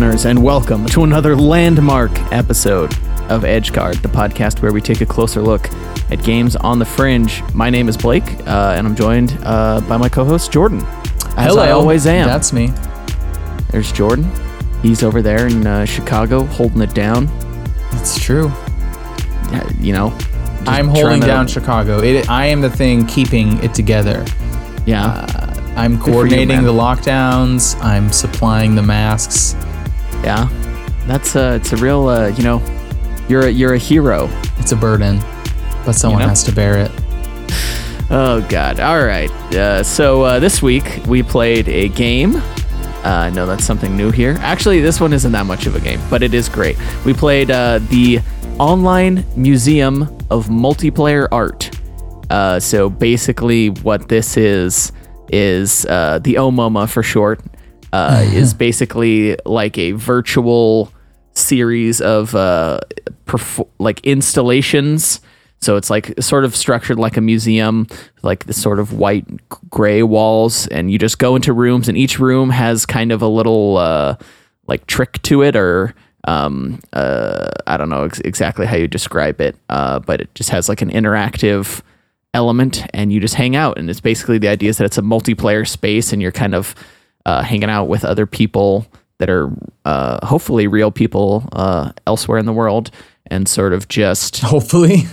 Listeners, and welcome to another landmark episode of Edgeguard, the podcast where we take a closer look at games on the fringe. My name is Blake, uh, and I'm joined uh, by my co-host Jordan. As Hello. I always am. That's me. There's Jordan. He's over there in uh, Chicago, holding it down. It's true. Uh, You know, I'm holding to- down Chicago. It, I am the thing keeping it together. Yeah, I'm for you, coordinating the lockdowns. I'm supplying the masks. Yeah. That's uh, it's a real. Uh, you know, you're a, you're a hero. It's a burden, but someone know? has to bear it. Oh God! All right. Uh, so uh, this week we played a game. Uh, I know that's something new here. Actually, this one isn't that much of a game, but it is great. We played uh, the Online Museum of Multiplayer Art. Uh, so basically, what this is is uh, the OMOMA for short. Uh, is basically like a virtual series of uh, perf- like installations. So it's like sort of structured like a museum, like the sort of white gray walls, and you just go into rooms, and each room has kind of a little uh, like trick to it, or um, uh, I don't know ex- exactly how you describe it, uh, but it just has like an interactive element, and you just hang out, and it's basically the idea is that it's a multiplayer space, and you're kind of uh, hanging out with other people that are uh, hopefully real people uh, elsewhere in the world and sort of just Hopefully,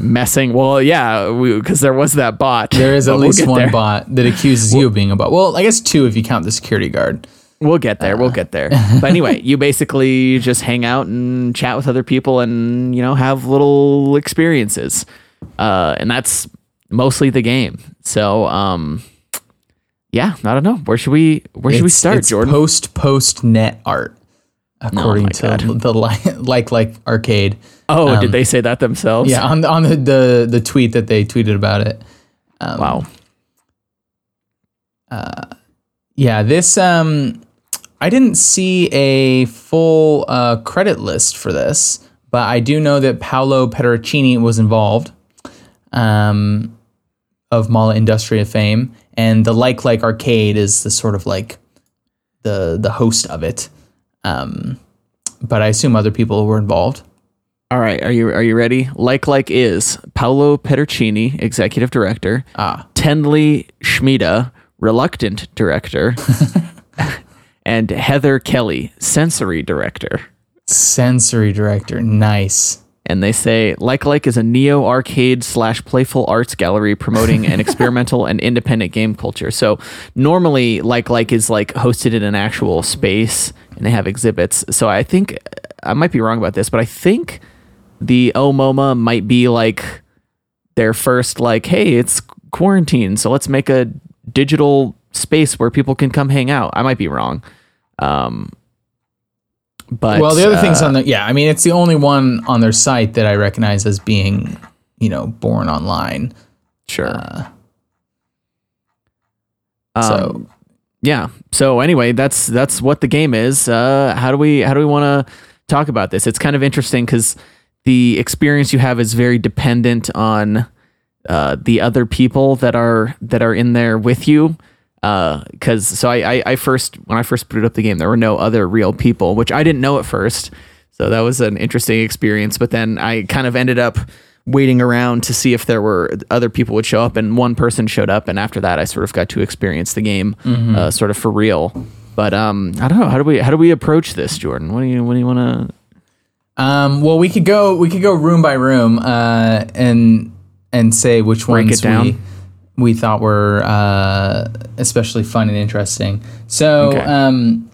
messing. Well, yeah, because there was that bot. there is at but we'll least one there. bot that accuses you of being a bot. Well, I guess two if you count the security guard. We'll get there. We'll get there. But anyway, you basically just hang out and chat with other people, and you know have little experiences, uh, and that's mostly the game. So, um, yeah, I don't know. Where should we? Where should we start, it's Jordan? Post post net art, according my to God. the li- like like arcade. oh, um, did they say that themselves? Yeah, on the on the, the the tweet that they tweeted about it. Um, Wow. Yeah, this um I didn't see a full uh, credit list for this, but I do know that Paolo Pedercini was involved um of Molleindustria fame and the Like Like Arcade is the sort of like the the host of it. Um but I assume other people were involved. All right, are you are you ready? Like like is Paolo Pedercini, executive director. Ah. Tenley Schmida, reluctant director, and Heather Kelley, sensory director. Sensory director. Nice. And they say Like Like is a neo arcade slash playful arts gallery promoting an experimental and independent game culture. So normally Like Like is like hosted in an actual space and they have exhibits. So I think I might be wrong about this, but I think the OMOMA might be like their first like, hey, it's quarantine, so let's make a digital space where people can come hang out. I might be wrong. Um but well, the other things uh, on the yeah, I mean, it's the only one on their site that I recognize as being, you know, born online. Sure. Uh, Um, so yeah. So anyway, that's that's what the game is. Uh, how do we how do we want to talk about this? It's kind of interesting because the experience you have is very dependent on uh, the other people that are that are in there with you. Because so I, I I first when I first booted up the game, there were no other real people, which I didn't know at first. So that was an interesting experience. But then I kind of ended up waiting around to see if there were other people would show up, and one person showed up, and after that, I sort of got to experience the game, uh, sort of for real. But um, I don't know how do we how do we approach this, Jordan? What do you what do you want to? Um, well, we could go we could go room by room uh, and and say which Break ones it down? we we thought were uh, especially fun and interesting. So Okay. um,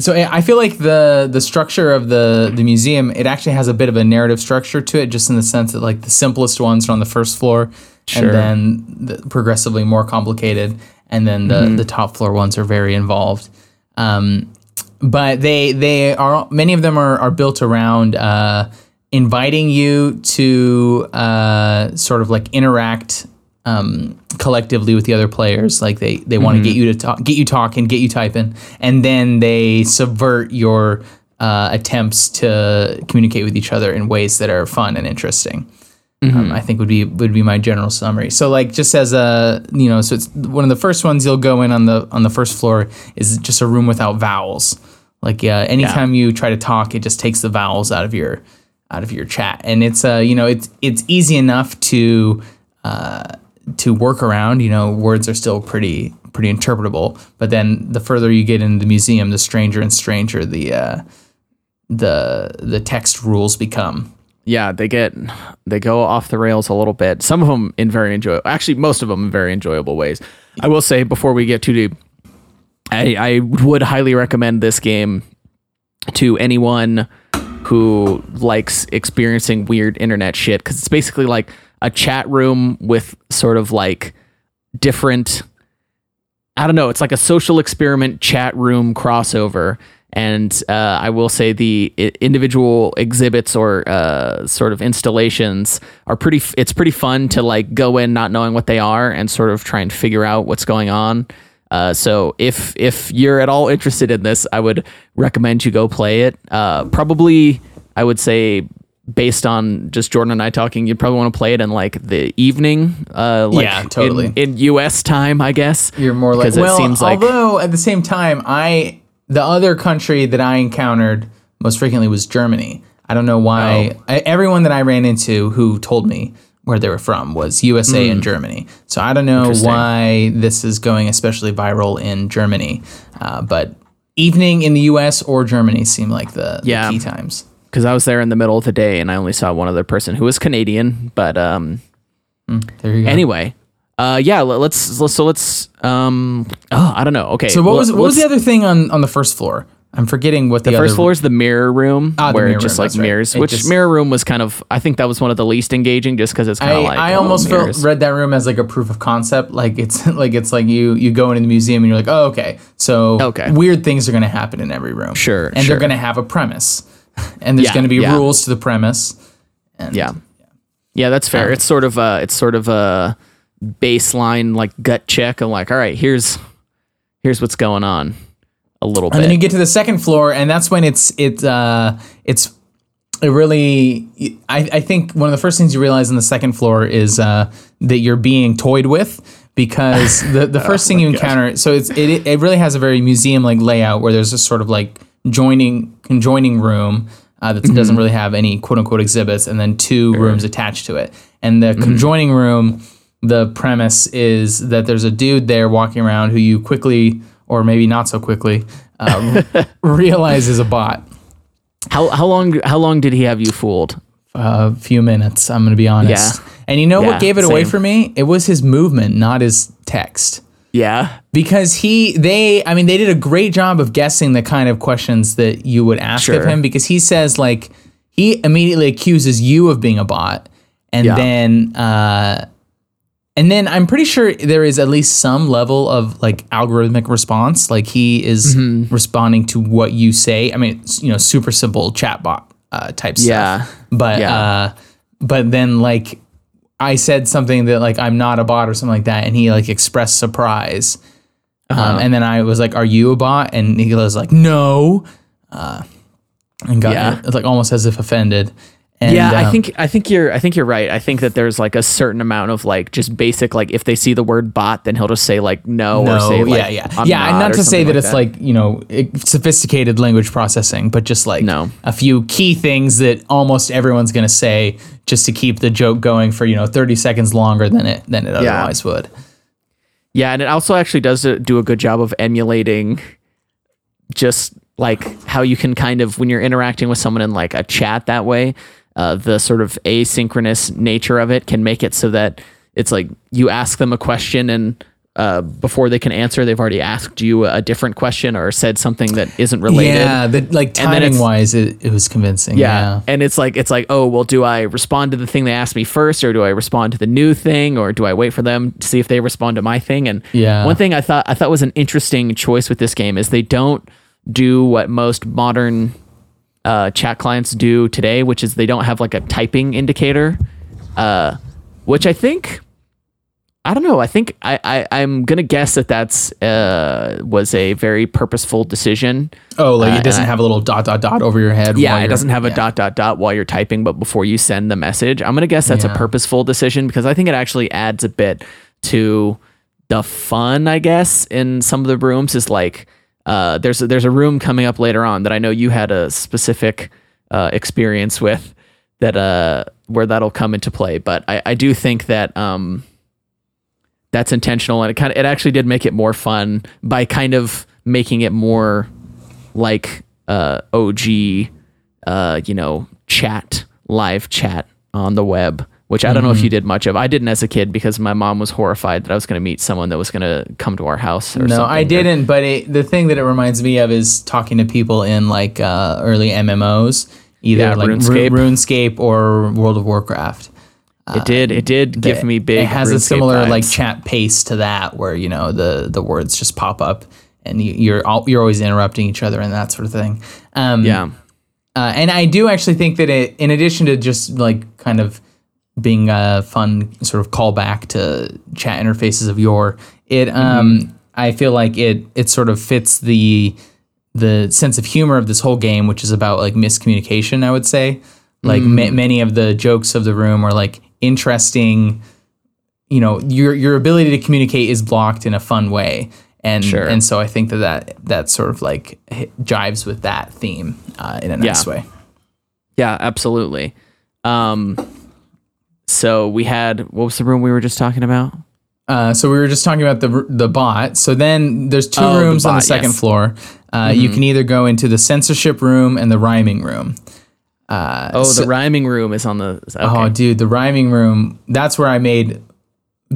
so I feel like the the structure of the the museum it actually has a bit of a narrative structure to it, just in the sense that like the simplest ones are on the first floor, Sure. and then the progressively more complicated, and then the Mm-hmm. the top floor ones are very involved. Um, but they they are many of them are, are built around uh, inviting you to uh, sort of like interact um, collectively with the other players. Like they they want to get you to talk, get you talking, get you typing, and then they subvert your uh, attempts to communicate with each other in ways that are fun and interesting. Um, I think would be would be my general summary. So like just as a you know, so it's one of the first ones you'll go in on the on the first floor is just a room without vowels. Like uh, anytime you try to talk, it just takes the vowels out of your out of your chat, and it's uh you know it's it's easy enough to uh, to work around. You know, words are still pretty pretty interpretable, but then the further you get into the museum, the stranger and stranger the uh, the the text rules become. yeah, they get they go off the rails a little bit. Some of them in very enjoyable. Actually, most of them in very enjoyable ways. I will say before we get too deep, I, I would highly recommend this game to anyone who likes experiencing weird internet shit because it's basically like a chat room with sort of like different I don't know. It's like a social experiment chat room crossover. And uh, I will say the individual exhibits or uh, sort of installations are pretty. It's pretty fun to like go in not knowing what they are and sort of try and figure out what's going on. Uh, so if if you're at all interested in this, I would recommend you go play it. Uh, probably, I would say based on just Jordan and I talking, you'd probably want to play it in like the evening. Uh, like Yeah, totally. in, in U.S. time, I guess. You're more like because it well, seems like although at the same time, I the other country that I encountered most frequently was Germany. I don't know why. Oh. I, everyone that I ran into who told me where they were from was USA and Germany. So I don't know Hmm. Why this is going especially viral in Germany. Uh, but evening in the US or Germany seem like the, the key times. Because I was there in the middle of the day and I only saw one other person who was Canadian. But um, There you go. anyway, uh, yeah, let- let's, let's so let's um, oh, I don't know. Okay, so what was what was the other thing on on the first floor? I'm forgetting what the, the first floor is the mirror room Ah, where mirror it just room, like that's right. mirrors, which just- mirror room was kind of I think that was one of the least engaging just because it's kind of like I almost felt read that room as like a proof of concept. Like it's like it's like you you go into the museum and you're like, oh okay, so Okay. weird things are going to happen in every room. Sure, and sure. they're going to have a premise, and there's Yeah, going to be yeah. rules to the premise. And Yeah. Yeah, that's fair. it's sort of uh it's sort of a baseline like gut check of like, all right, here's here's what's going on a little and bit. And then you get to the second floor, and that's when it's it uh it's it really I, I think one of the first things you realize on the second floor is uh, that you're being toyed with because the, the first thing you encounter so it's it, it really has a very museum like layout where there's a sort of like joining conjoining room uh, that doesn't really have any quote unquote exhibits and then two rooms attached to it and the conjoining room the premise is that there's a dude there walking around who you quickly or maybe not so quickly uh, realize is a bot how how long how long did he have you fooled? a few minutes. I'm going to be honest. Yeah. And you know Yeah, what gave it away for me? It was his movement, not his text. Yeah. Because he, they, I mean, they did a great job of guessing the kind of questions that you would ask of him. Because he says like he immediately accuses you of being a bot, and Yeah. then, uh, and then I'm pretty sure there is at least some level of like algorithmic response. Like he is Mm-hmm. responding to what you say. I mean, you know, super simple chatbot uh, type Yeah. stuff. But Yeah. uh, but then like I said something that like I'm not a bot or something like that, and he like expressed surprise. Uh-huh. Um, and then I was like, "Are you a bot?" And he was like, "No," uh, and got Yeah. like almost as if offended. And, yeah, I um, think I think you're I think you're right. I think that there's like a certain amount of like just basic like if they see the word bot, then he'll just say like no, or say like yeah, yeah, I'm yeah. and not to say that like it's like you know sophisticated language processing, but just like No. a few key things that almost everyone's going to say just to keep the joke going for you know 30 seconds longer than it than it otherwise would. Yeah, and it also actually does uh, do a good job of emulating just like how you can kind of when you're interacting with someone in like a chat that way, uh, the sort of asynchronous nature of it can make it so that it's like you ask them a question and uh, before they can answer, they've already asked you a different question or said something that isn't related. Yeah, that like timing wise, it, it was convincing. Yeah. Yeah. And it's like it's like, oh, well, do I respond to the thing they asked me first or do I respond to the new thing or do I wait for them to see if they respond to my thing? And Yeah. one thing I thought I thought was an interesting choice with this game is they don't do what most modern uh, chat clients do today, which is they don't have like a typing indicator. Uh, which I think I don't know. I think I, I I'm gonna guess that that's uh was a very purposeful decision. Oh, like Uh, it doesn't have a little dot dot dot over your head. Yeah, it doesn't have a yeah. dot dot dot while you're typing, but before you send the message. I'm gonna guess that's a purposeful decision because I think it actually adds a bit to the fun. I guess in some of the rooms is like uh, there's a, there's a room coming up later on that I know you had a specific uh, experience with that uh where that'll come into play. But I, I do think that um that's intentional and it kind of it actually did make it more fun by kind of making it more like uh OG uh you know chat live chat on the web which I don't know if Mm-hmm. you did much of. I didn't as a kid because my mom was horrified that I was going to meet someone that was going to come to our house or something. No. I didn't. But it, the thing that it reminds me of is talking to people in like uh, early MMOs, either Yeah, like RuneScape. RuneScape. RuneScape or World of Warcraft. It did. It did give me big. It has a similar like chat pace to that, where you know the the words just pop up, and you, you're all, you're always interrupting each other and that sort of thing. Um, yeah. Uh, and I do actually think that it, in addition to just like kind of being a fun sort of callback to chat interfaces of yore, it um, I feel like it it sort of fits the the sense of humor of this whole game, which is about like miscommunication. I would say, like ma- many of the jokes of the room are like interesting. You know, your your ability to communicate is blocked in a fun way. And, Sure. and so I think that that, that sort of like jives with that theme uh, in a nice Yeah. way. Yeah, absolutely. Um, so we had what was the room we were just talking about? Uh, so we were just talking about the the bot. So then there's two Oh, the rooms on the second yes. Mm-hmm. floor. Uh, You can either go into the censorship room and the rhyming room. Uh, Oh, so- the rhyming room is on the. Okay. oh, dude, the rhyming room. That's where I made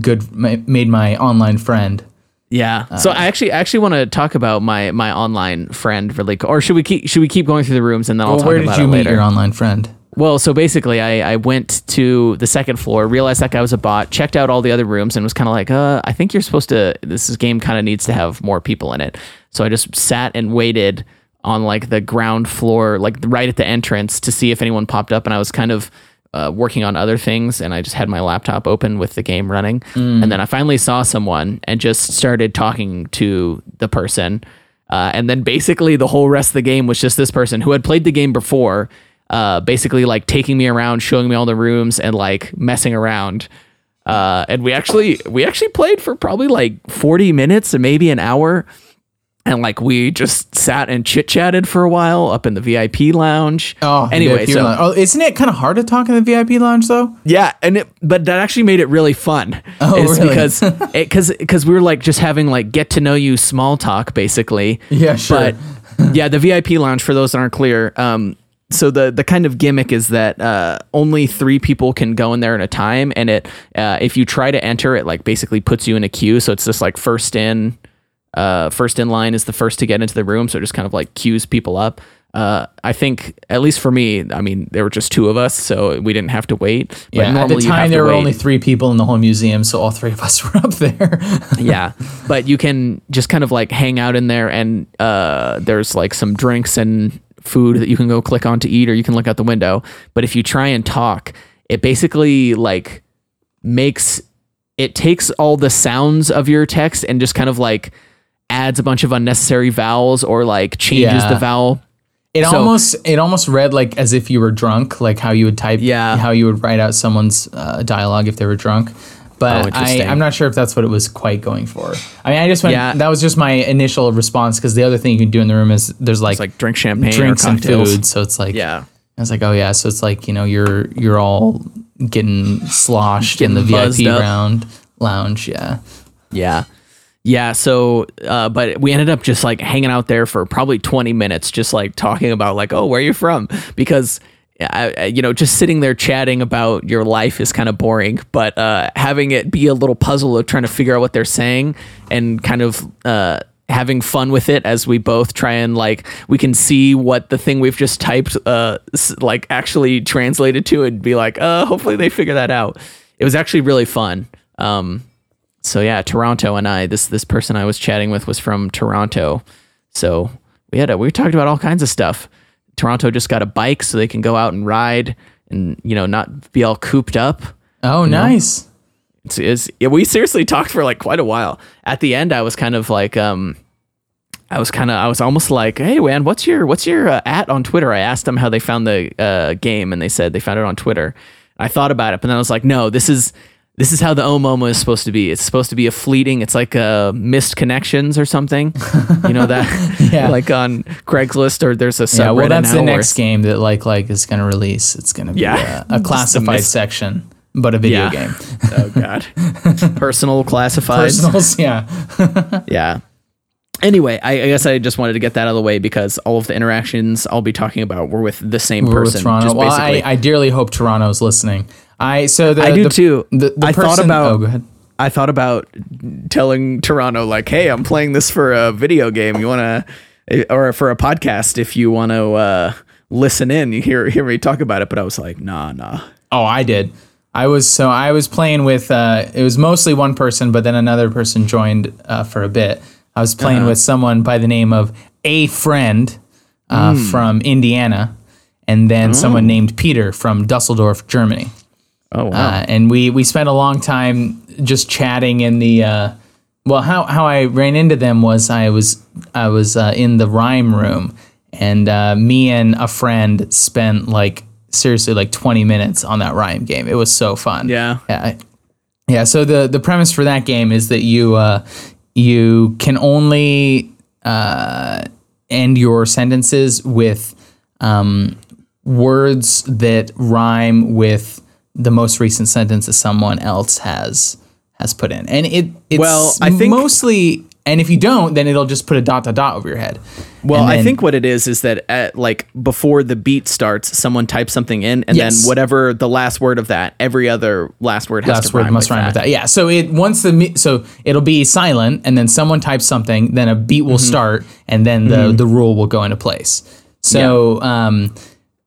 good ma- made my online friend. yeah. so I actually actually want to talk about my my online friend really, or should we keep should we keep going through the rooms and then I'll Well, talk where about did you meet your online friend? Well, so basically, I, I went to the second floor, realized that guy was a bot, checked out all the other rooms, and was kind of like, uh, I think you're supposed to. This game kind of needs to have more people in it. So I just sat and waited on like the ground floor, like right at the entrance, to see if anyone popped up. And I was kind of uh, working on other things, and I just had my laptop open with the game running. And then I finally saw someone and just started talking to the person. Uh, and then basically the whole rest of the game was just this person who had played the game before, uh, basically like taking me around, showing me all the rooms, and like messing around. Uh, and we actually we actually played for probably like forty minutes and maybe an hour, and like we just sat and chit chatted for a while up in the VIP lounge. Oh, anyway, so lounge. oh, isn't it kind of hard to talk in the VIP lounge though? yeah, and it, but that actually made it really fun. Oh, really? because because because we were like just having like get to know you small talk basically. Yeah, sure. But yeah, the VIP lounge for those that aren't clear. Um, so the the kind of gimmick is that uh, only three people can go in there at a time, and it uh, if you try to enter, it like basically puts you in a queue. So it's just like first in, uh, first in line is the first to get into the room. So it just kind of like queues people up. Uh, I think at least for me, I mean, there were just two of us, so we didn't have to wait. But Yeah, at the time there were wait. only three people in the whole museum, so all three of us were up there. yeah but you can just kind of like hang out in there and uh there's like some drinks and food that you can go click on to eat or you can look out the window but if you try and talk it basically like makes it takes all the sounds of your text and just kind of like adds a bunch of unnecessary vowels or like changes Yeah. the vowel It So- almost it almost read like as if you were drunk, like how you would type, Yeah. how you would write out someone's uh, dialogue if they were drunk. Oh, But I, I'm not sure if that's what it was quite going for. I mean, I just went. Yeah. That was just my initial response because the other thing you can do in the room is there's like, it's like drink champagne drinks and food. So it's like, yeah I was like, oh yeah. So it's like you know you're you're all getting sloshed in the VIP up. round lounge. Yeah. Yeah. Yeah. So, uh, but we ended up just like hanging out there for probably 20 minutes, just like talking about, like, oh, where are you from? Because, I, you know, just sitting there chatting about your life is kind of boring, but uh, having it be a little puzzle of trying to figure out what they're saying and kind of, uh, having fun with it as we both try and like we can see what the thing we've just typed uh like actually translated to and be like uh hopefully they figure that out it was actually really fun um so yeah, Toronto and I, this this person I was chatting with was from Toronto. So we had a, we talked about all kinds of stuff. Toronto just got a bike so they can go out and ride and you know not be all cooped up. Oh, nice. It's, it's yeah, we seriously talked for like quite a while. At the end, I was kind of like um I was kind of I was almost like, "Hey man, what's your what's your uh, at on Twitter?" I asked them how they found the uh, game and they said they found it on Twitter. I thought about it, but then I was like, "No, this is this is how the OMOMA is supposed to be. It's supposed to be a fleeting. It's like uh, missed connections or something. You know that, Yeah. like on Craigslist or there's a subreddit Yeah, well, that's the next game that like like is going to release. It's going to be Yeah. a, a classified miss- section, but a video Yeah. game. Oh God, personal classified. Personals, yeah. Yeah. Anyway, I, I guess I just wanted to get that out of the way because all of the interactions I'll be talking about were with the same We're with person. Toronto. Just Well, I, I dearly hope Toronto's listening. I so the I do the- too. The, the I thought person- about- Oh, go ahead. I thought about telling Toronto like, "Hey, I'm playing this for a video game. You want to, or for a podcast? If you want to uh, listen in, you hear hear me talk about it." But I was like, "Nah, nah." Oh, I did. I was so I was playing with. Uh, it was mostly one person, but then another person joined uh, for a bit. I was playing Uh-huh. with someone by the name of a friend uh, Hmm. from Indiana, and then someone named Peter from Dusseldorf, Germany. Oh wow. Uh, and we we spent a long time just chatting in the. Uh, well, how how I ran into them was I was I was uh, in the rhyme room, and uh, me and a friend spent like seriously like twenty minutes on that rhyme game. It was so fun. yeah. Yeah. Yeah. So the the premise for that game is that you uh, you can only uh, end your sentences with um, words that rhyme with the most recent sentence that someone else has has put in, and it it's Well, I think- mostly. And if you don't, then it'll just put a dot dot dot over your head. Well, And I think what it is is that at, like before the beat starts, someone types something in, and Yes. then whatever the last word of that, every other last word has last to word rhyme must with rhyme that. with that. Yeah. So it once the so it'll be silent, and then someone types something, then a beat Mm-hmm. will start, and then the the rule will go into place. So um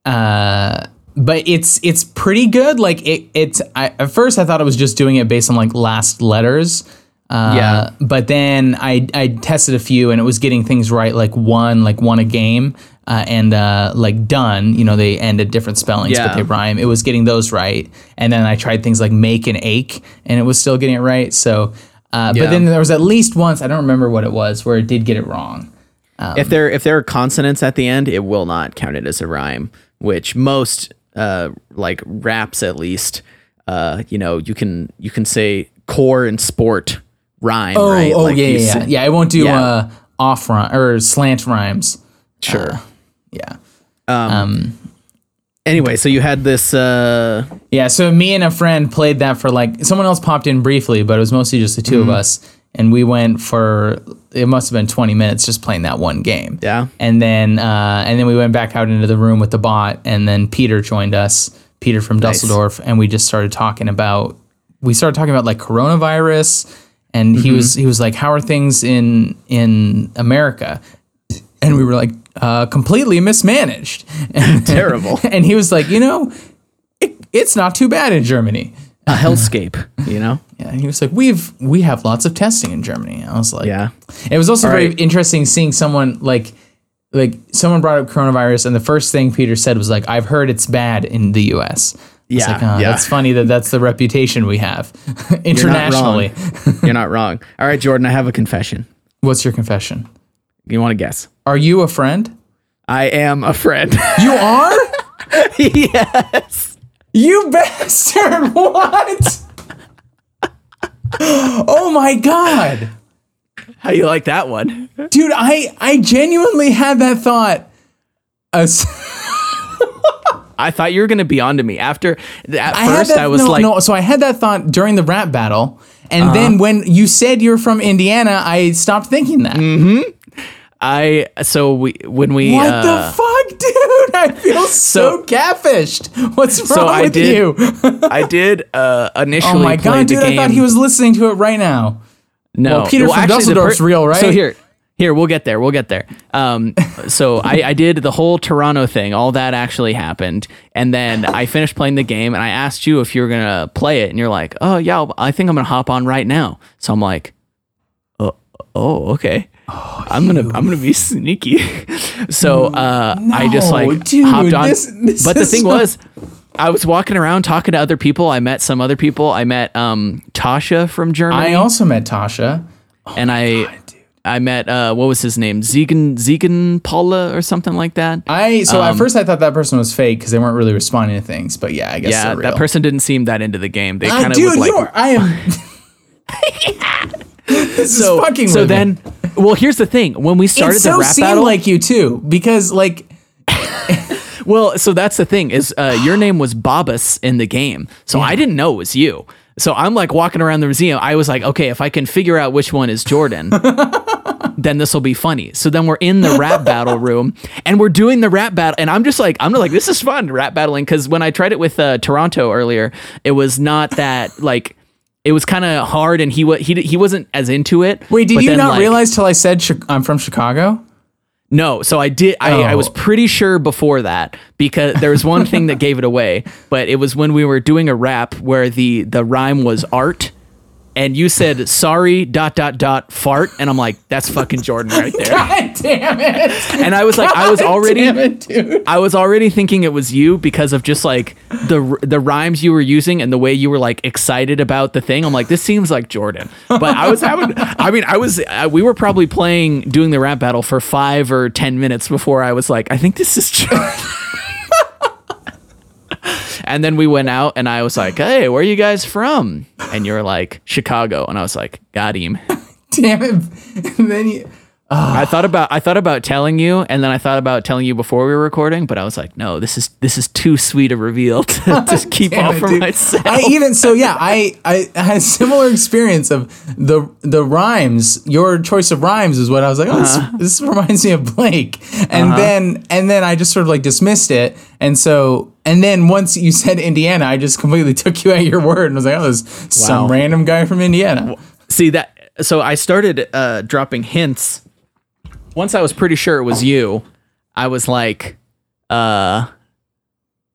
uh. But it's it's pretty good. Like it, it's. I, at first, I thought it was just doing it based on like last letters. Uh, Yeah. But then I I tested a few, and it was getting things right. Like one, like one a game, uh, and uh, like done. You know, they end at different spellings, Yeah. but they rhyme. It was getting those right, and then I tried things like make and ache, and it was still getting it right. So, uh, Yeah. but then there was at least once I don't remember what it was where it did get it wrong. if there if there are consonants at the end, it will not count it as a rhyme. Which most uh like raps at least, uh you know you can you can say core and sport rhyme. Oh, right? oh Like yeah, yeah, yeah, yeah. I won't do Yeah. uh, off rhyme or slant rhymes. Sure. Yeah. Um anyway, so you had this. uh Yeah, so me and a friend played that for like someone else popped in briefly, but it was mostly just the 2 Mm-hmm. of us, and we went for it must have been twenty minutes just playing that one game. Yeah. and then uh, and then we went back out into the room with the bot, and then Peter joined us, Peter from Dusseldorf, and we just started talking about we started talking about like coronavirus, and he Mm-hmm. was he was like, how are things in in America? And we were like, uh, completely mismanaged. And, Terrible. and he was like, you know, it, it's not too bad in Germany. A hellscape, you know? Yeah, and he was like, "We've we have lots of testing in Germany." I was like, Yeah. It was also All very right. interesting seeing someone like like someone brought up coronavirus, and the first thing Peter said was like, "I've heard it's bad in the U.S." Yeah, like, "Oh, yeah. that's funny that that's the reputation we have You're not internationally. You're not wrong. All right, Jordan, I have a confession. What's your confession? You want to guess? Are you a friend? I am a friend. You are. yes. You bastard! What? oh my god, How you like that one? dude! I I genuinely had that thought. As- I thought you were going to be onto me. After at I first, that, I was no, like, no. So I had that thought during the rap battle, and then uh-huh. when you said you're from Indiana, I stopped thinking that. Mm-hmm. I. So we when we What uh, the fuck, dude? I feel so, so- catfished. What's wrong So I with did. you? I did uh, initially. oh my god, dude! I thought he was listening to it right now. No, Well, Peter from actually, the Dusseldorf's real, right? So here, here we'll get there. We'll get there. Um, so I, I did the whole Toronto thing. All that actually happened, and then I finished playing the game, and I asked you if you were gonna play it, and you're like, "Oh yeah, I think I'm gonna hop on right now." So I'm like, "Oh, oh okay." I'm gonna I'm gonna be sneaky. so uh, I just No, like dude, hopped on. this- this but the thing so- was, I was walking around talking to other people. I met some other people. I met um, Tasha from Germany I also met Tasha. and I I met uh, what was his name? Zegan Zegan Paula or something like that. I so at first I thought that person was fake because they weren't really responding to things. But yeah, I guess yeah, they're real. that person didn't seem that into the game. They Ah, kind of dude, like I am. this so. is fucking so then, well, here's the thing: when we started it so the rap seemed battle, like you too because like Well, so that's the thing is uh, your name was Babas in the game, so I didn't know it was you. So I'm like walking around the museum. I was like, okay, if I can figure out which one is Jordan, then this will be funny. So then we're in the rap battle room and we're doing the rap battle, and I'm just like, I'm like, this is fun rap battling because when I tried it with uh, Toronto earlier, it was not that like. It was kind of hard, and he wa- he he wasn't as into it. wait, did But you then, not like- realize till I said Chi- I'm from Chicago? no, so I did. I, I was Oh. pretty sure before that because there was one thing that gave it away, but it was when we were doing a rap where the the rhyme was art, and you said sorry dot dot dot fart, and I'm like, that's fucking Jordan right there. God damn it! And I was like, I was already, it. I was already thinking it was you because of just like the the rhymes you were using and the way you were like excited about the thing. I'm like, this seems like Jordan. But I was having, I mean, I was, uh, we were probably playing doing the rap battle for five or ten minutes before I was like, I think this is Jordan. and then we went out and I was like, hey, where are you guys from? And you're like, Chicago. And I was like, got him. Damn it! And then you. I thought about I thought about telling you, and then I thought about telling you before we were recording, but I was like, no, this is this is too sweet a reveal to just keep Damn all it, for dude. myself. I even so yeah, I I had a similar experience of the the rhymes. Your choice of rhymes is what I was like. Oh, Uh-huh. this, this reminds me of Blake, and then and then I just sort of like dismissed it, and so and then once you said Indiana, I just completely took you at your word and was like, oh, this some random guy from Indiana. See that? So I started uh, dropping hints. Once I was pretty sure it was you, I was like, uh,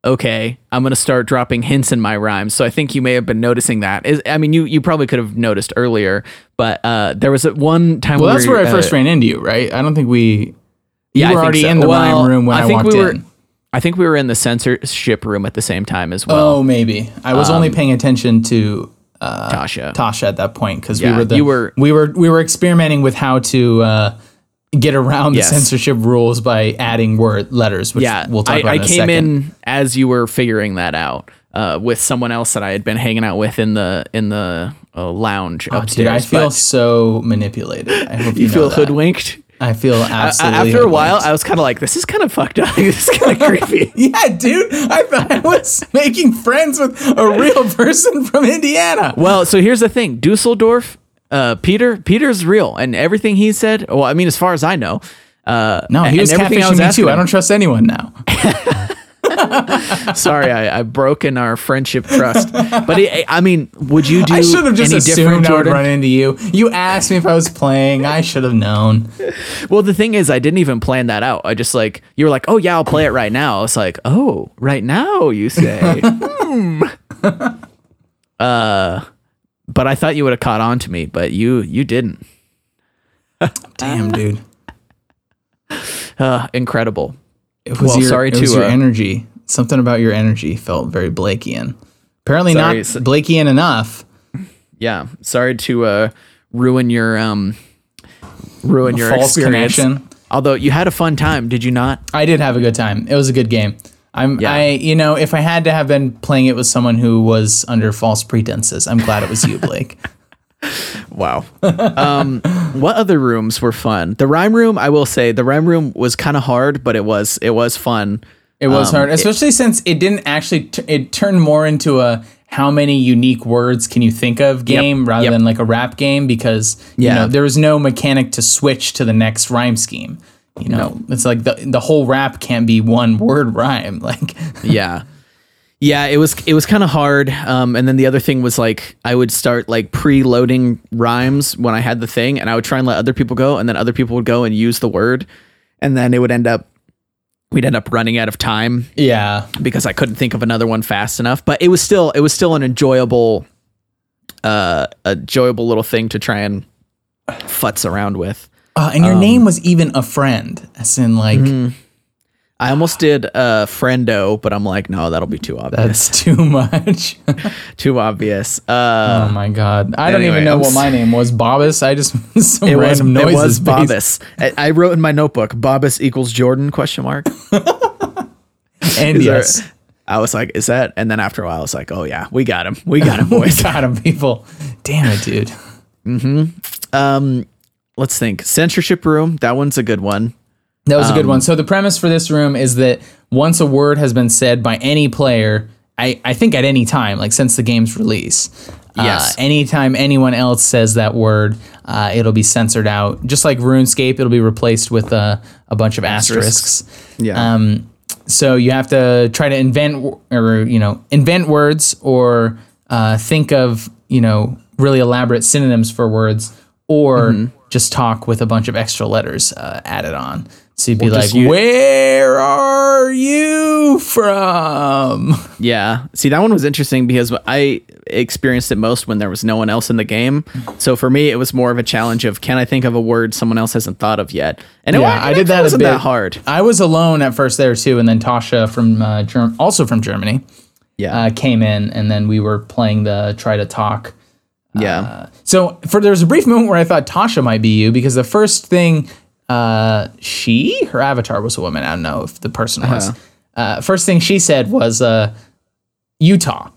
okay, I'm gonna start dropping hints in my rhymes. So I think you may have been noticing that. Is I mean, you you probably could have noticed earlier, but uh, there was one time. Well, we that's were, where I uh, first ran into you, right? I don't think we. You Yeah, I were already so. in the Well, rhyme room when I, think walked we were. in. I think we were in the censorship room at the same time as well. Oh, maybe I was Um, only paying attention to uh, Tasha. Tasha at that point because we were the you were- we were we were experimenting with how to uh, get around Yes. the censorship rules by adding word letters, which yeah, we'll talk I, about I in came in as you were figuring that out uh, with someone else that I had been hanging out with in the in the uh, lounge Oh, upstairs. dude, I feel so manipulated. I hope you, you feel that. hoodwinked. I feel absolutely. After a while. I was kind of like, "This is kind of fucked up. this is kind of creepy." yeah, dude, I thought I was making friends with a real person from Indiana. Well, so here's the thing: Dusseldorf, uh, Peter, Peter's real, and everything he said. Well, I mean, as far as I know, uh, No, he was everything I catfishing was me too. I don't trust anyone now. Sorry, I, I've broken our friendship trust. But it, I mean, would you do? I should have just assumed I would run into you. You asked me if I was playing. I should have known. Well, the thing is, I didn't even plan that out. I just like you were like, "Oh yeah, I'll play it right now." I was like, "Oh, right now," you say. hmm. Uh, but I thought you would have caught on to me, but you you didn't. Damn, dude. Uh, incredible. It was Well, your, sorry to, your uh, energy. Something about your energy felt very Blakean. Apparently Sorry, not so- Blakean enough. Yeah, sorry to uh ruin your um ruin your false experience. connection. Although you had a fun time, did you not? I did have a good time. It was a good game. I'm Yeah. I you know, if I had to have been playing it with someone who was under false pretenses, I'm glad it was you, Blake. Wow. um, what other rooms were fun? The rhyme room, I will say, the rhyme room was kind of hard, but it was it was fun. It was Um, hard, especially since it didn't actually t- it turned more into a how many unique words can you think of game rather yep. than like a rap game because you Yeah. know there was no mechanic to switch to the next rhyme scheme. You know, it's like the the whole rap can't be one word rhyme. Like. Yeah. Yeah it was it was kind of hard um and then the other thing was like i would start like preloading rhymes when i had the thing and i would try and let other people go and then other people would go and use the word and then it would end up we'd end up running out of time. Yeah, because i couldn't think of another one fast enough but it was still it was still an enjoyable uh enjoyable little thing to try and futz around with uh, and your name was even a friend, as in like I almost did a uh, friendo, but I'm like, no, that'll be too obvious. That's too much. too obvious. Uh, oh my god! I don't even know I'm what my name was. Bobbus. I just some it was random it noises. was based- I, I wrote in my notebook, Bobbus equals Jordan question mark. And Is there- yes, I was like, is that? And then after a while, I was like, oh yeah, we got him. We got him, boys. We got him, people. Damn it, dude. um, let's think. Censorship room. That one's a good one. That was a good Um, one. So the premise for this room is that once a word has been said by any player, I, I think at any time, like since the game's release, Yes. uh, anytime anyone else says that word, uh, it'll be censored out. Just like RuneScape, it'll be replaced with a, a bunch of asterisks. Yeah. Um, so you have to try to invent or you know invent words or uh, think of you know really elaborate synonyms for words or Mm-hmm. Just talk with a bunch of extra letters uh, added on. So you'd be Or like, use- "Where are you from?" Yeah. See, that one was interesting because I experienced it most when there was no one else in the game. So for me, it was more of a challenge of can I think of a word someone else hasn't thought of yet? And Yeah, wa- I it did that a wasn't bit. that hard. I was alone at first there too, and then Tasha from uh, Germ- also from Germany Yeah. uh, came in, and then we were playing the try to talk. Yeah. So for there was a brief moment where I thought Tasha might be you because the first thing uh, she her avatar was a woman. I don't know if the person was. Uh-huh. Uh, first thing she said was uh, Utah,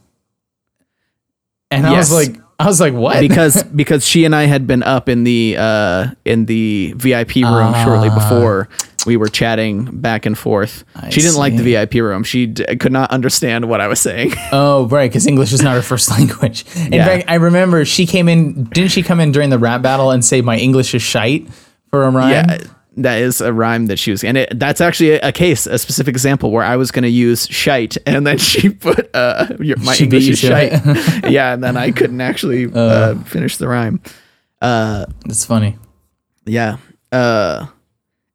and I was like, I was like, what? because because she and I had been up in the uh in the VIP room shortly before we were chatting back and forth. she didn't like the. VIP room. She d- could not understand what I was saying. oh, right, because English is not her first language. In Yeah. fact, I remember she came in. Didn't she come in during the rap battle and say my English is shite for a rhyme? yeah, that is a rhyme that she was, and it, that's actually a, a case, a specific example where I was going to use shite, and then she put uh your, my She English is shite. yeah, and then I couldn't actually uh, finish the rhyme. Uh, That's funny. yeah. Uh,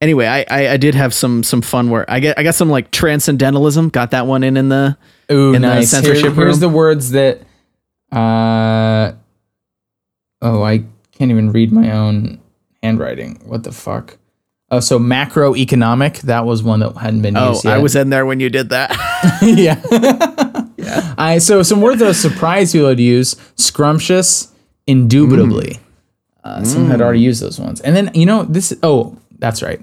anyway, I, I I did have some some fun where I get I got some like transcendentalism. Got that one in in the Ooh, in the nice. Here- censorship here's room? the words that. Uh, oh, I can't even read my own handwriting. What the fuck? Oh, so macroeconomic. That was one that hadn't been Oh, used yet. I was in there when you did that. yeah. yeah. I so some words that I was surprised people would use: scrumptious, indubitably. Uh, someone had already used those ones, and then you know this. Oh, that's right.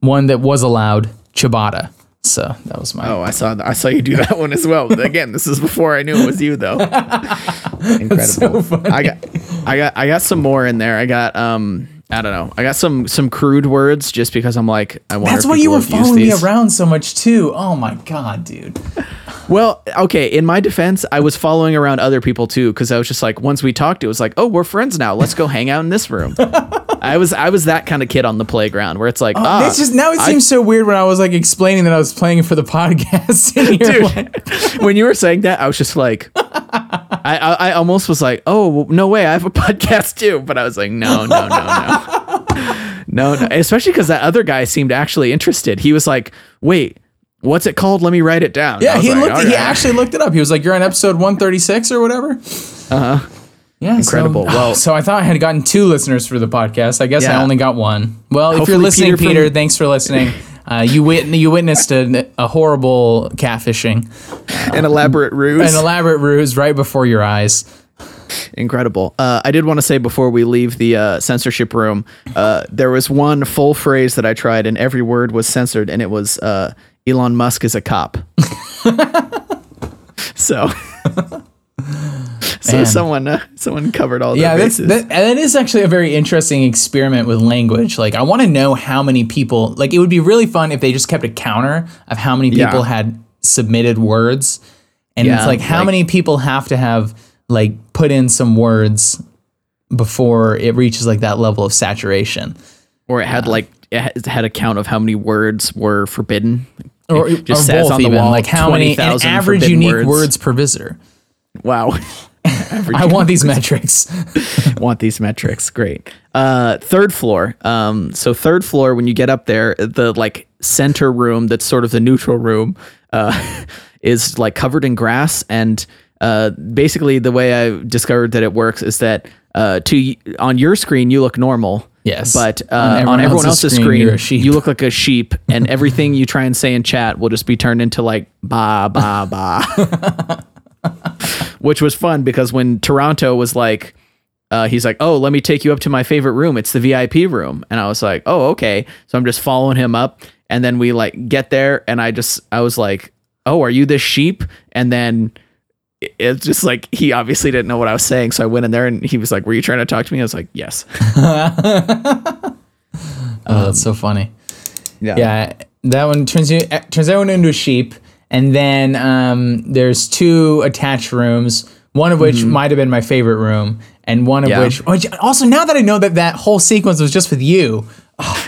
One that was allowed: ciabatta. So that was my. oh, I saw I saw you do that one as well. Again, this is before I knew it was you though. Incredible. so. I got I got I got some more in there. I got um I don't know. I got some some crude words just because I'm like I want. That's why you were following me around so much too. Oh my god, dude. Well, okay. In my defense, I was following around other people too because I was just like, once we talked, it was like, oh, we're friends now. Let's go hang out in this room. I was I was that kind of kid on the playground where it's like, ah, it's just now it I- seems so weird when I was like explaining that I was playing for the podcast. dude. like, when you were saying that, I was just like, I, I I almost was like, oh no way, I have a podcast too. But I was like, no, no, no, no, no, no. Especially because that other guy seemed actually interested. He was like, wait. What's it called? Let me write it down. Yeah, he like, looked. "All He actually looked it up. He was like, "You're on episode 136 or whatever." Uh huh. Yeah, Incredible. So, Well- so I thought I had gotten two listeners for the podcast. I guess I only got one. Well, if you're listening, Peter Peter, from- thanks for listening. Uh, you wit- you witnessed a, a horrible catfishing, An elaborate ruse. an elaborate ruse right before your eyes. Incredible. Uh, I did want to say before we leave the uh, censorship room, uh, there was one full phrase that I tried, and every word was censored, and it was uh, Elon Musk is a cop. so, so Man. someone uh, someone covered all the Yeah, bases. that, and that is actually a very interesting experiment with language. Like, I want to know how many people. Like, it would be really fun if they just kept a counter of how many people Yeah. had submitted words, and Yeah, it's like how like- many people have to have like put in some words before it reaches like that level of saturation. or it had like it had a count of how many words were forbidden. Or, It just or says both on the even, wall like how many an average unique words. words. per visitor. Wow. I want these metrics. want these metrics. Great. Uh, third floor. Um, so third floor, when you get up there, the like center room that's sort of the neutral room, uh, is like covered in grass. And uh, basically, the way I discovered that it works is that uh, to on your screen you look normal. Yes. But uh, on, everyone, else's, screen, you're a you look like a sheep, and everything you try and say in chat will just be turned into like ba ba ba. Which was fun because when Toronto was like, uh, he's like, "Oh, let me take you up to my favorite room. It's the VIP room." And I was like, "Oh, okay." So I'm just following him up, and then we like get there, and I just I was like, "Oh, are you this sheep?" And then it's just like he obviously didn't know what I was saying, so I went in there, and he was like, "Were you trying to talk to me?" I was like, "Yes." oh, that's so funny. Yeah. Yeah, that one turns you turns everyone into a sheep, and then um, there's two attached rooms. One of which might have been my favorite room, and one of Yeah. which, which also now that I know that that whole sequence was just with you,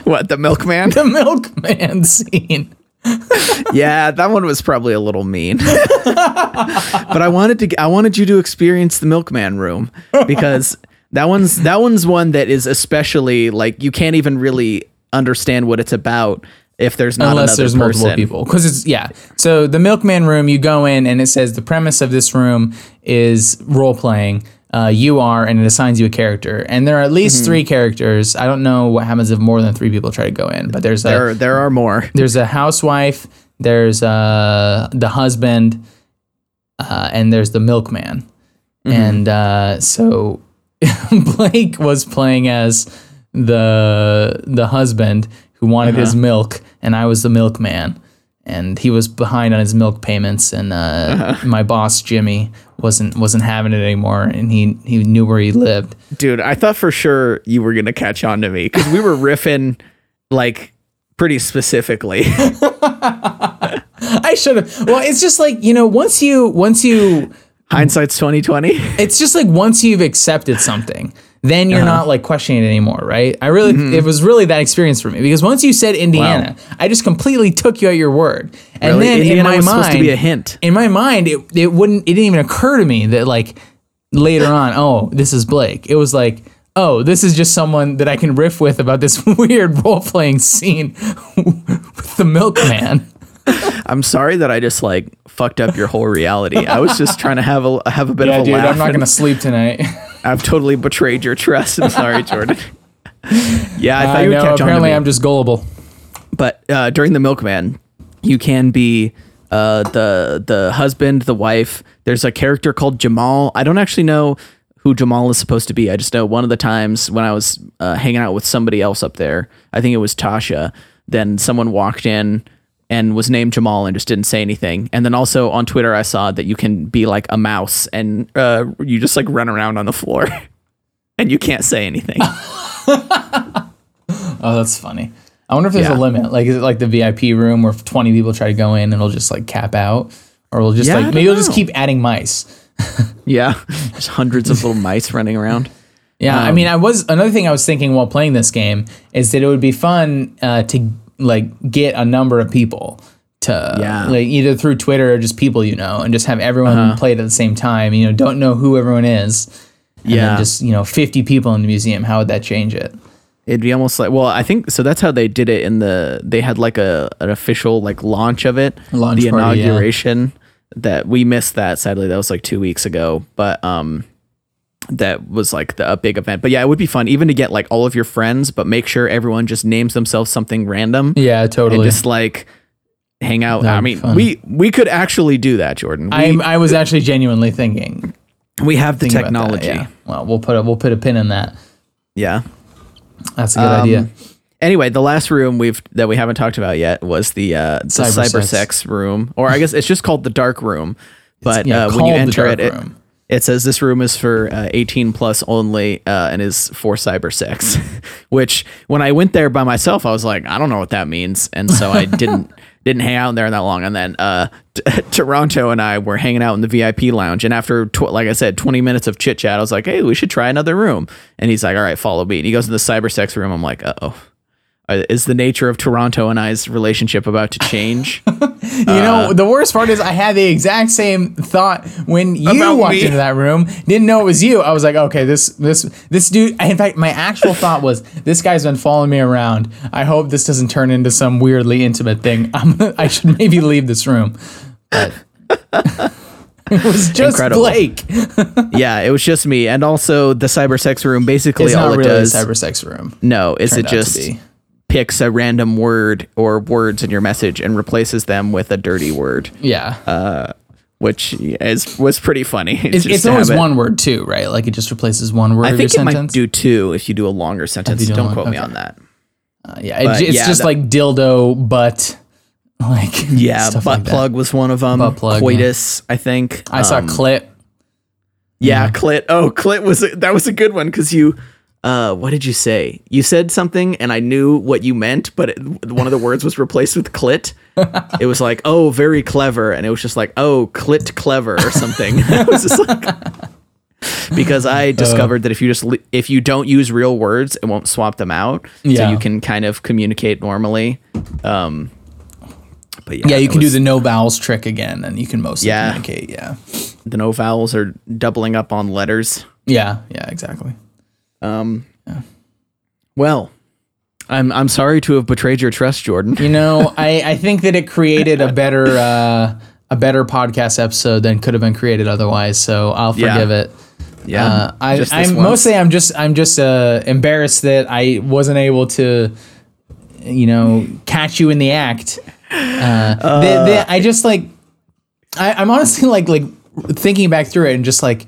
What the milkman? the milkman scene. yeah, that one was probably a little mean. but I wanted to I wanted you to experience the milkman room because that one's that one's one that is especially like you can't even really understand what it's about if there's not unless another there's person. multiple people because it's yeah so the milkman room you go in and it says the premise of this room is role playing uh, you are and it assigns you a character and there are at least Mm-hmm. three characters i don't know what happens if more than three people try to go in but there's a There there are more. there's a housewife there's uh, the husband uh, and there's the milkman Mm-hmm. and uh, so blake was playing as the the husband who wanted his Uh-huh. milk and i was the milkman and he was behind on his milk payments and uh, Uh-huh. my boss jimmy wasn't wasn't having it anymore and he he knew where he lived Dude, I thought for sure you were gonna catch on to me because we were riffing like pretty specifically. i should have well it's just like you know once you once you Hindsight's twenty twenty. it's just like once you've accepted something, then you're uh-huh. not like questioning it anymore, right? I really, mm-hmm. it was really that experience for me because once you said Indiana, I just completely took you at your word, and Really? then Indiana in my was mind, supposed to be a hint. In my mind, it it wouldn't, it didn't even occur to me that like later on, oh, this is Blake. It was like. Oh, this is just someone that I can riff with about this weird role playing scene with the milkman. I'm sorry that I just like fucked up your whole reality. I was just trying to have a have a bit Yeah, of a dude, laugh. I'm not and gonna sleep tonight. I've totally betrayed your trust. I'm sorry, Jordan. Yeah, I thought you would know. catch on Apparently. I'm just gullible. but uh, during the milkman you can be uh, the the husband the wife there's a character called jamal i don't actually know who jamal is supposed to be i just know one of the times when i was uh, hanging out with somebody else up there i think it was tasha then someone walked in and was named jamal and just didn't say anything and then also on twitter i saw that you can be like a mouse and uh, you just like run around on the floor and you can't say anything Oh, that's funny. I wonder if there's Yeah. a limit. Like, is it like the VIP room where 20 people try to go in, and it'll just like cap out, or we'll just Yeah, like maybe we'll just keep adding mice. yeah there's hundreds of little mice running around Yeah, I mean, I was another thing I was thinking while playing this game is that it would be fun uh, to like get a number of people to Yeah. like either through Twitter or just people you know, and just have everyone Uh-huh. play it at the same time. You know, don't know who everyone is. And Yeah. then just you know, 50 people in the museum. How would that change it? It'd be almost like well, I think so. That's how they did it in the. They had like a an official like launch of it, Launch the party, yeah. inauguration. That we missed that sadly. That was like two weeks ago, but um, that was like the, a big event. But yeah, it would be fun even to get like all of your friends, but make sure everyone just names themselves something random Yeah, and totally. just like hang out. I That'd be mean, we we could actually do that, Jordan. I I was actually genuinely thinking we have the thinking about that, technology. yeah. Well, we'll put a we'll put a pin in that. yeah. That's a good Um, idea. Anyway, the last room we've that we haven't talked about yet was the uh, the Cyber cyber, sex. sex room, or I guess it's just called the dark room. But yeah, uh, when you enter it, it, room. It says this room is for uh, 18 plus only uh, and is for cyber sex. Which when I went there by myself, I was like, I don't know what that means, and so I didn't didn't hang out in there that long. And then uh, t- Toronto and I were hanging out in the VIP lounge, and after tw- like I said, 20 minutes of chit chat, I was like, Hey, we should try another room. And he's like, All right, follow me. And he goes to the cyber sex room. I'm like, Uh oh. Uh, Is the nature of Toronto and I's relationship about to change? You know, the worst part is I had the exact same thought when you walked me? into that room. Didn't know it was you. I was like, okay, this this this dude. In fact, my actual thought was, this guy's been following me around. I hope this doesn't turn into some weirdly intimate thing. I'm, I should maybe leave this room. But it was just Incredible. Blake. yeah, it was just me, and also the cyber sex room. Basically, It's all not it really does. a cyber sex room. no, is it turned to just be. Picks a random word or words in your message and replaces them with a dirty word, Yeah. which is was pretty funny. it's it's always it- one word too, right? Like it just replaces one word I of think your it might sentence. do two if you do a longer sentence. Don't long- quote me on that. Uh, yeah, it, but it's yeah, just that- like dildo, butt, like Yeah, butt like plug was one of them. Butt plug, yeah. Coitus, I think. I saw Um, clit. Yeah, clit. Oh, clit was a, that was a good one because you. Uh, what did you say? You said something, and I knew what you meant, but it, one of the words was replaced with clit. it was like, oh, very clever, and it was just like, oh, clit clever or something. was just like because Uh. I discovered that if you just if you don't use real words, it won't swap them out, so you can kind of communicate normally. Um, but yeah, Yeah, you can do the no vowels trick again, and you can mostly Yeah. communicate. Yeah, the no vowels are doubling up on letters. yeah, yeah, exactly. Well, I'm I'm sorry to have betrayed your trust, Jordan. You know, I, I think that it created a better uh, a better podcast episode than could have been created otherwise. So I'll Yeah. forgive it. Yeah, Uh, I, I'm once. mostly I'm just I'm just uh, embarrassed that I wasn't able to, you know, catch you in the act. Uh, the, the, I just like I, I'm honestly like like thinking back through it and just like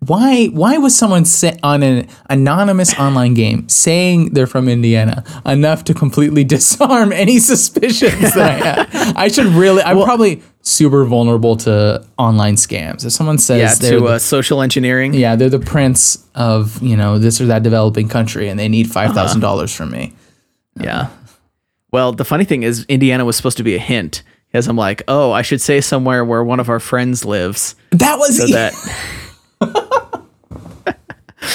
why why was someone on an anonymous online game saying they're from Indiana enough to completely disarm any suspicions that I had? I should really I'm probably super vulnerable to online scams. If someone says yeah they're to the- uh, social engineering. yeah, they're the prince of you know this or that developing country, and they need five thousand dollars from me. Yeah. Well, the funny thing is, Indiana was supposed to be a hint, because I'm like, oh, I should say somewhere where one of our friends lives, That was so that.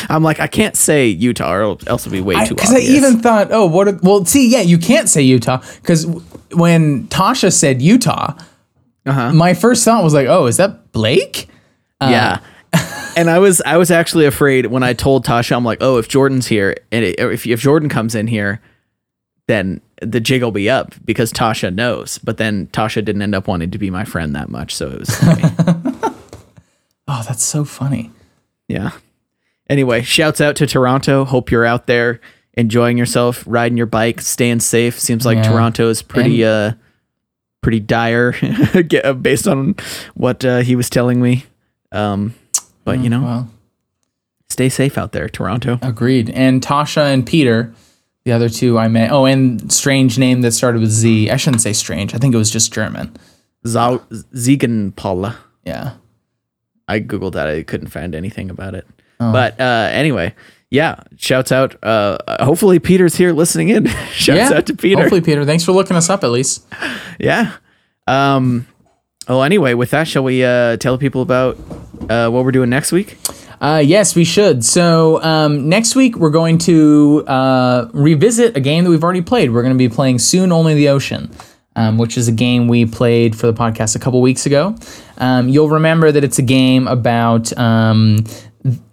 I'm like, I can't say Utah, or else it'll be way too because I, even thought, oh, what? Are, well, see, yeah, you can't say Utah because when Tasha said Utah, Uh-huh. my first thought was like, oh, is that Blake? yeah. and I was I was actually afraid when I told Tasha, I'm like, oh, if Jordan's here, and it, if if Jordan comes in here, then the jig will be up because Tasha knows. But then Tasha didn't end up wanting to be my friend that much, so it was. Oh, that's so funny. yeah. Anyway, shouts out to Toronto. Hope you're out there enjoying yourself, riding your bike, staying safe. Seems like Yeah. Toronto is pretty uh pretty dire uh, based on what uh, he was telling me. Um, but you know, Well, stay safe out there, Toronto. agreed. And Tasha and Peter, the other two I met. Oh, and strange name that started with Z. I shouldn't say strange. I think it was just German. Zal- Ziegenpaula. Yeah. I googled that. I couldn't find anything about it. Oh. But uh, anyway, yeah. Shouts out. Uh, hopefully Peter's here listening in. shouts out to Peter. Hopefully, Peter. Thanks for looking us up at least. Yeah. Um. Oh, anyway, with that, shall we uh, tell people about uh, what we're doing next week? Uh, yes, we should. So um, next week we're going to uh, revisit a game that we've already played. We're going to be playing Soon Only the Ocean, um, which is a game we played for the podcast a couple weeks ago. Um, you'll remember that it's a game about um,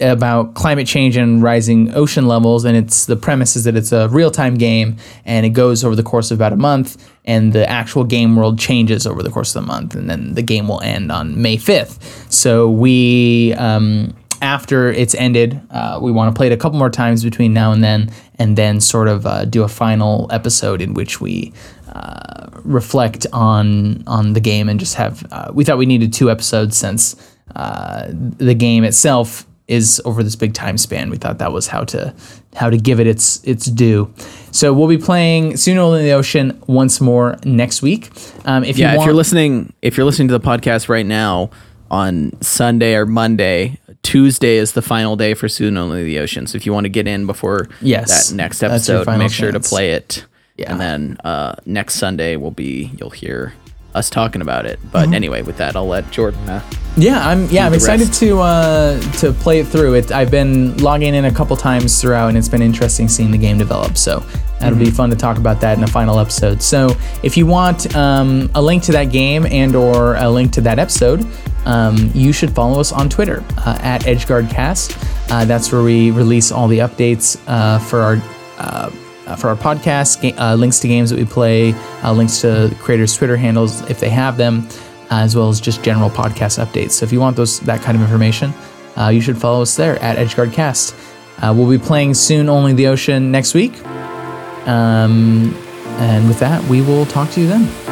about climate change and rising ocean levels, and it's the premise is that it's a real time game and it goes over the course of about a month, and the actual game world changes over the course of the month, and then the game will end on May fifth. So we. Um, after it's ended, uh, we want to play it a couple more times between now and then, and then sort of uh, do a final episode in which we uh, reflect on on the game and just have. Uh, we thought we needed two episodes since uh, the game itself is over this big time span. We thought that was how to how to give it its its due. So we'll be playing Soon Only in the Ocean once more next week. Um, if Yeah, you want, if you're listening, if you're listening to the podcast right now on Sunday or Monday, Tuesday is the final day for Soon Only the Ocean. So if you want to get in before Yes, that next episode, make sure chance. to play it. Yeah. And then uh, next Sunday will be you'll hear us talking about it. But Mm-hmm. anyway, with that, I'll let Jordan. Uh, Yeah, I'm yeah, I'm excited rest. to uh, to play it through. It I've been logging in a couple times throughout, and it's been interesting seeing the game develop. So that'll be fun to talk about that in a final episode. So if you want um, a link to that game and or a link to that episode, um, you should follow us on Twitter uh, at EdgeGuardCast. Uh, that's where we release all the updates uh, for our. Uh, uh, for our podcast, ga- uh, links to games that we play, uh, links to creators' Twitter handles if they have them, as well as just general podcast updates. So if you want those that kind of information, uh, you should follow us there at EdgeGuardCast. Uh, we'll be playing soon only the ocean next week. Um, and with that, we will talk to you then.